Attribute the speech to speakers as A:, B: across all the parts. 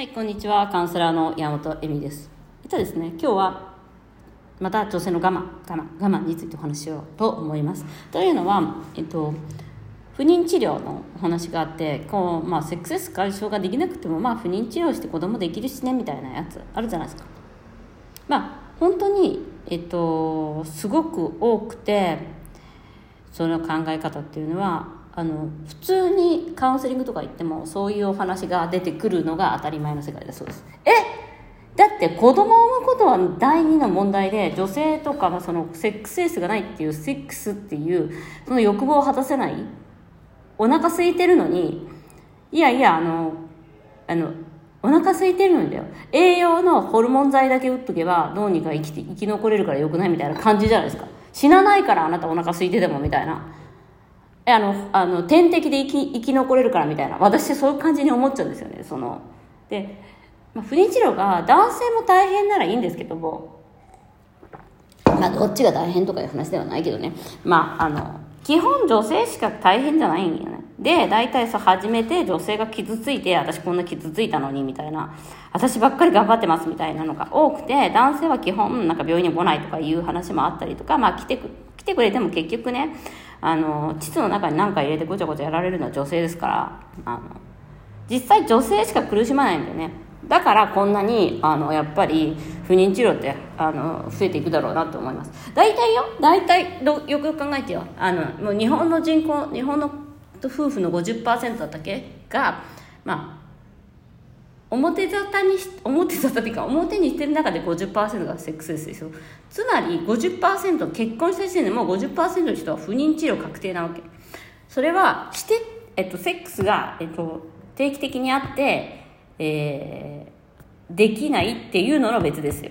A: はい、こんにちは。カウンセラーの山本恵美です。えっとですね、今日はまた女性の我慢、我慢、我慢についてお話しようと思います。というのは、えっと、不妊治療のお話があって、こう、まあ、セックスレス解消ができなくても、まあ、不妊治療して子供できるしね、みたいなやつあるじゃないですか。まあ、本当に、えっと、すごく多くて、その考え方っていうのは、あの普通にカウンセリングとか行ってもそういうお話が出てくるのが当たり前の世界だそうです。え？だって子供を産むことは第二の問題で女性とかはそのセックスセンスがないっていうセックスっていうその欲望を果たせないお腹空いてるのにいやいやあのあのお腹空いてるのにだよ。栄養のホルモン剤だけ打っとけばどうにか生きて生き残れるからよくないみたいな感じじゃないですか。死なないからあなたお腹空いててもみたいな。あの、あの、点滴で生き、生き残れるからみたいな。私そういう感じに思っちゃうんですよね。その、で、まあ、不妊治療が男性も大変ならいいんですけども、まあ、どっちが大変とかいう話ではないけどね。まあ、あの、基本女性しか大変じゃないんよね。で、大体さ、初めて女性が傷ついて、私こんな傷ついたのに、みたいな。私ばっかり頑張ってます、みたいなのが多くて、男性は基本、なんか病院に来ないとかいう話もあったりとか、まあ来てく、来てくれても結局ね、あの、膣の中に何か入れてごちゃごちゃやられるのは女性ですから、あの、実際女性しか苦しまないんだよね。だからこんなに、あの、やっぱり不妊治療って、あの、増えていくだろうなと思います。大体よ、大体、よくよく考えてよ。あの、もう日本の人口、日本の夫婦の50%だったっけ？が、まあ、表沙汰にし表沙汰っていうか表にしてる中で50%がセックスレスですよ。つまり50%結婚した時点でもう50%の人は不妊治療確定なわけ。それはして、えっと、セックスが、えっと、定期的にあって、えー、できないっていうのの別ですよ。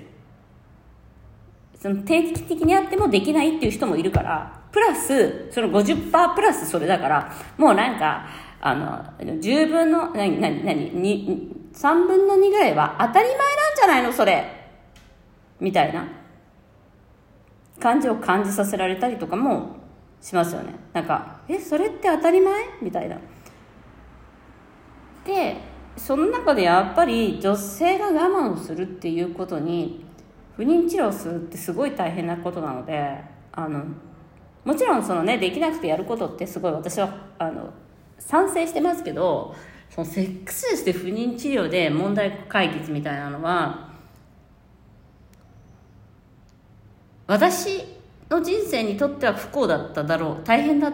A: その定期的にあってもできないっていう人もいるからプラスその50%プラスそれだからもうなんかあの10分の何何何に3分の2ぐらいは当たり前なんじゃないのそれ。みたいな。感じを感じさせられたりとかもしますよね。なんかえそれって当たり前？みたいな。でその中でやっぱり女性が我慢をするっていうことに不妊治療するってすごい大変なことなのであのもちろんそのねできなくてやることってすごい私はあの賛成してますけどそのセックスレスで不妊治療で問題解決みたいなのは私の人生にとっては不幸だっただろう大変だ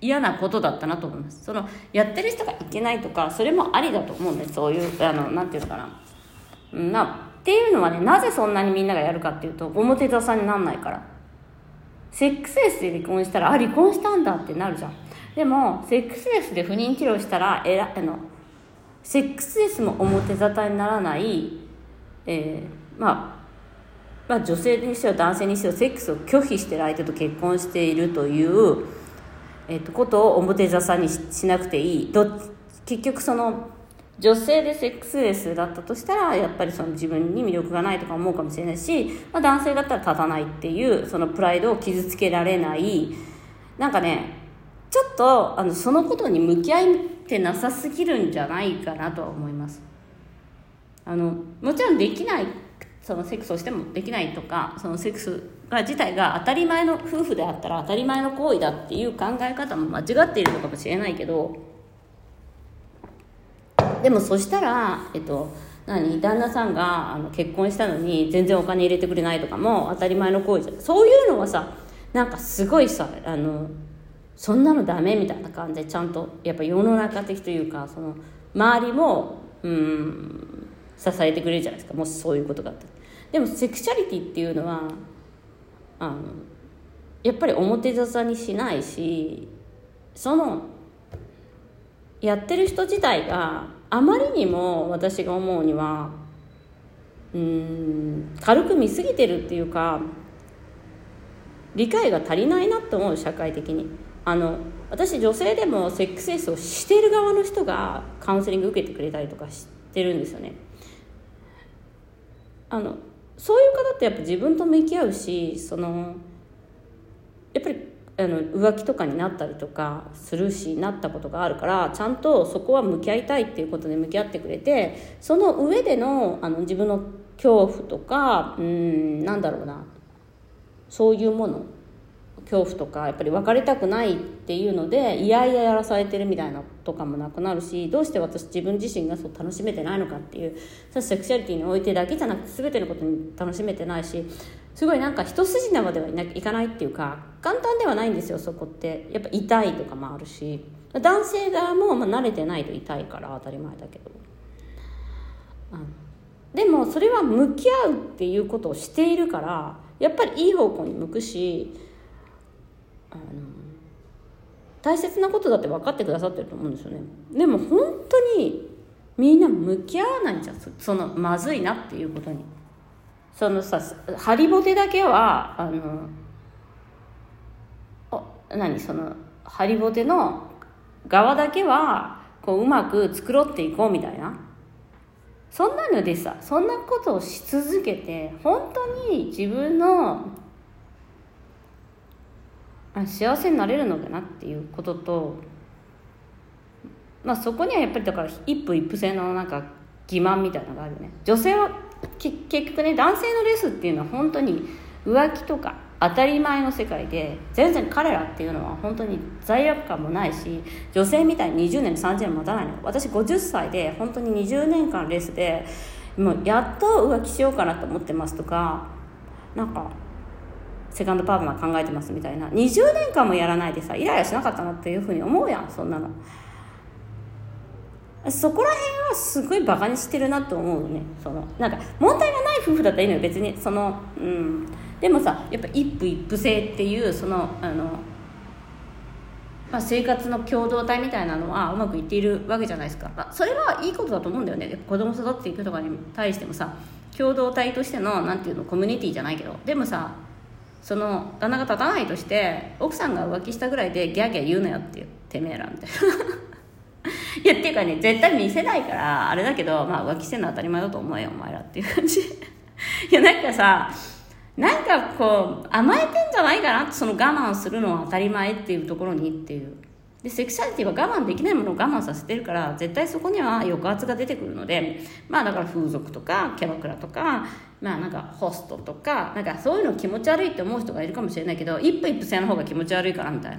A: 嫌なことだったなと思います。そのやってる人がいけないとかそれもありだと思うんです。そういうあのなんていうのかな。なっていうのはねなぜそんなにみんながやるかっていうと表沙汰になんないから。セックスレスで離婚したらあ離婚したんだってなるじゃん。でもセックスレスで不妊治療したらえらあのセックスレスも表沙汰にならない、えー、まあまあ、女性にしては男性にしてはセックスを拒否してる相手と結婚しているという、えー、とことを表沙汰にしなくていい。ど結局その女性でセックスレスだったとしたらやっぱりその自分に魅力がないとか思うかもしれないし、まあ、男性だったら立たないっていうそのプライドを傷つけられない。なんかねちょっとあのそのことに向き合いってなさすぎるんじゃないかなとは思います。あのもちろんできないそのセックスをしてもできないとかそのセックスが自体が当たり前の夫婦であったら当たり前の行為だっていう考え方も間違っているのかもしれないけどでもそしたらえっと何旦那さんがあの結婚したのに全然お金入れてくれないとかも当たり前の行為じゃそういうのはさなんかすごいさあのそんなのダメみたいな感じでちゃんとやっぱ世の中的というかその周りもうん支えてくれるじゃないですかもしそういうことがあったでもセクシャリティっていうのはあのやっぱり表沙汰にしないしそのやってる人自体があまりにも私が思うにはうん軽く見すぎてるっていうか理解が足りないなって思う社会的に。あの私女性でもセックスレスをしてる側の人がカウンセリング受けてくれたりとかしてるんですよね。あのそういう方ってやっぱ自分と向き合うしそのやっぱりあの浮気とかになったりとかするしなったことがあるからちゃんとそこは向き合いたいっていうことで向き合ってくれてその上でのあの自分の恐怖とかうんなんだろうなそういうもの恐怖とかやっぱり別れたくないっていうのでいやいややらされてるみたいなとかもなくなるしどうして私自分自身がそう楽しめてないのかっていうセクシャリティにおいてだけじゃなくて全てのことに楽しめてないしすごいなんか一筋縄ではいかないっていうか簡単ではないんですよそこって。やっぱ痛いとかもあるし。男性側もまあ慣れてないと痛いから当たり前だけど、でもそれは向き合うっていうことをしているからやっぱりいい方向に向くしあの大切なことだって分かってくださってると思うんですよね。でも本当にみんな向き合わないんじゃんそのまずいなっていうことに。そのさハリボテだけはあの何そのハリボテの側だけはこううまく作ろっていこうみたいな。そんなのでさそんなことをし続けて本当に自分の幸せになれるのだなっていうことと、まあ、そこにはやっぱりだから一夫一夫制のなんか欺瞞みたいなのがあるよね。女性は結局ね男性のレースっていうのは本当に浮気とか当たり前の世界で全然彼らっていうのは本当に罪悪感もないし女性みたいに20年30年待たないの。私50歳で本当に20年間レースでもうやっと浮気しようかなと思ってますとかなんかセカンドパートナー考えてますみたいな。20年間もやらないでさイライラしなかったなっていうふうに思うやんそんなの。そこら辺はすごいバカにしてるなと思うねその。なんか問題がない夫婦だったらいいのよ別に。そのうん。でもさやっぱ一夫一夫制っていうそのあの、まあ、生活の共同体みたいなのはうまくいっているわけじゃないですか、まあ、それはいいことだと思うんだよね。子供育っていくとかに対してもさ共同体としてのなんていうのコミュニティじゃないけど。でもさその旦那が立たないとして奥さんが浮気したぐらいでギャーギャー言うなよっていうてめえらみたいな。いやっていうかね絶対見せないからあれだけど、まあ、浮気してるのは当たり前だと思えよお前らっていう感じ。いやなんかさなんかこう甘えてんじゃないかなってその我慢するのは当たり前っていうところにっていう。でセクシャリティは我慢できないものを我慢させてるから絶対そこには抑圧が出てくるのでまあだから風俗とかキャバクラとかまあなんかホストとかなんかそういうの気持ち悪いって思う人がいるかもしれないけど一歩一歩制の方が気持ち悪いからみたいな。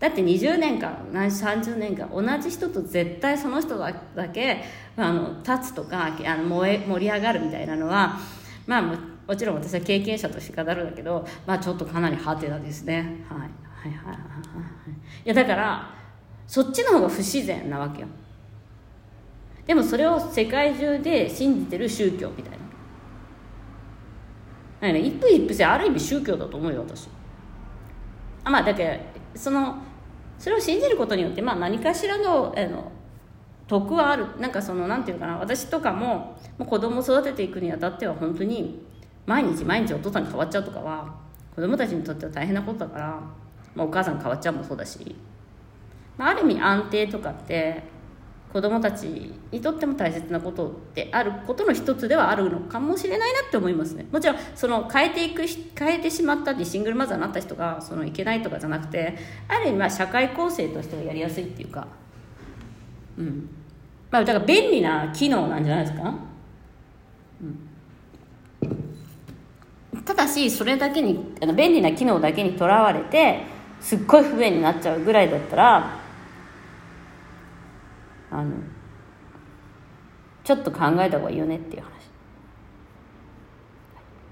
A: だって20年間30年間同じ人と絶対その人だけあの立つとかあの燃え盛り上がるみたいなのはまあもちろん私は経験者として語るんだけどまあちょっとかなりハテナですね。はいはいはいはいはい。いやだからそっちの方が不自然なわけよ。でもそれを世界中で信じてる宗教みたいな。な一夫一夫制ある意味宗教だと思うよ私。あまあだけどそのそれを信じることによって、まあ、何かしらのあの得はある。なんかそのなんていうかな私とかももう子供を育てていくにあたっては本当に毎日毎日お父さんに変わっちゃうとかは子供たちにとっては大変なことだからまあ、お母さん変わっちゃうもそうだし、まあ、ある意味安定とかって子供たちにとっても大切なことであることの一つではあるのかもしれないなって思いますね。もちろんその変えていく変えてしまったりシングルマザーになった人がそのいけないとかじゃなくてある意味まあ社会構成としてはやりやすいっていうか。うん。まあだから便利な機能なんじゃないですか？うん。ただしそれだけにあの便利な機能だけにとらわれてすっごい不便になっちゃうぐらいだったらあのちょっと考えた方がいいよねっていう話。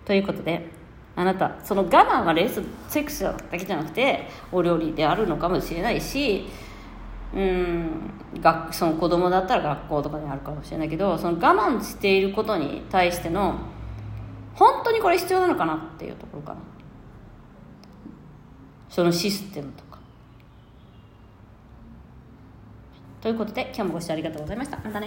A: ということであなたその我慢がレースセックスだけじゃなくてお料理であるのかもしれないしうん学その子供だったら学校とかにあるかもしれないけどその我慢していることに対しての本当にこれ必要なのかなっていうところかなそのシステムとかということで今日もご視聴ありがとうございました。またね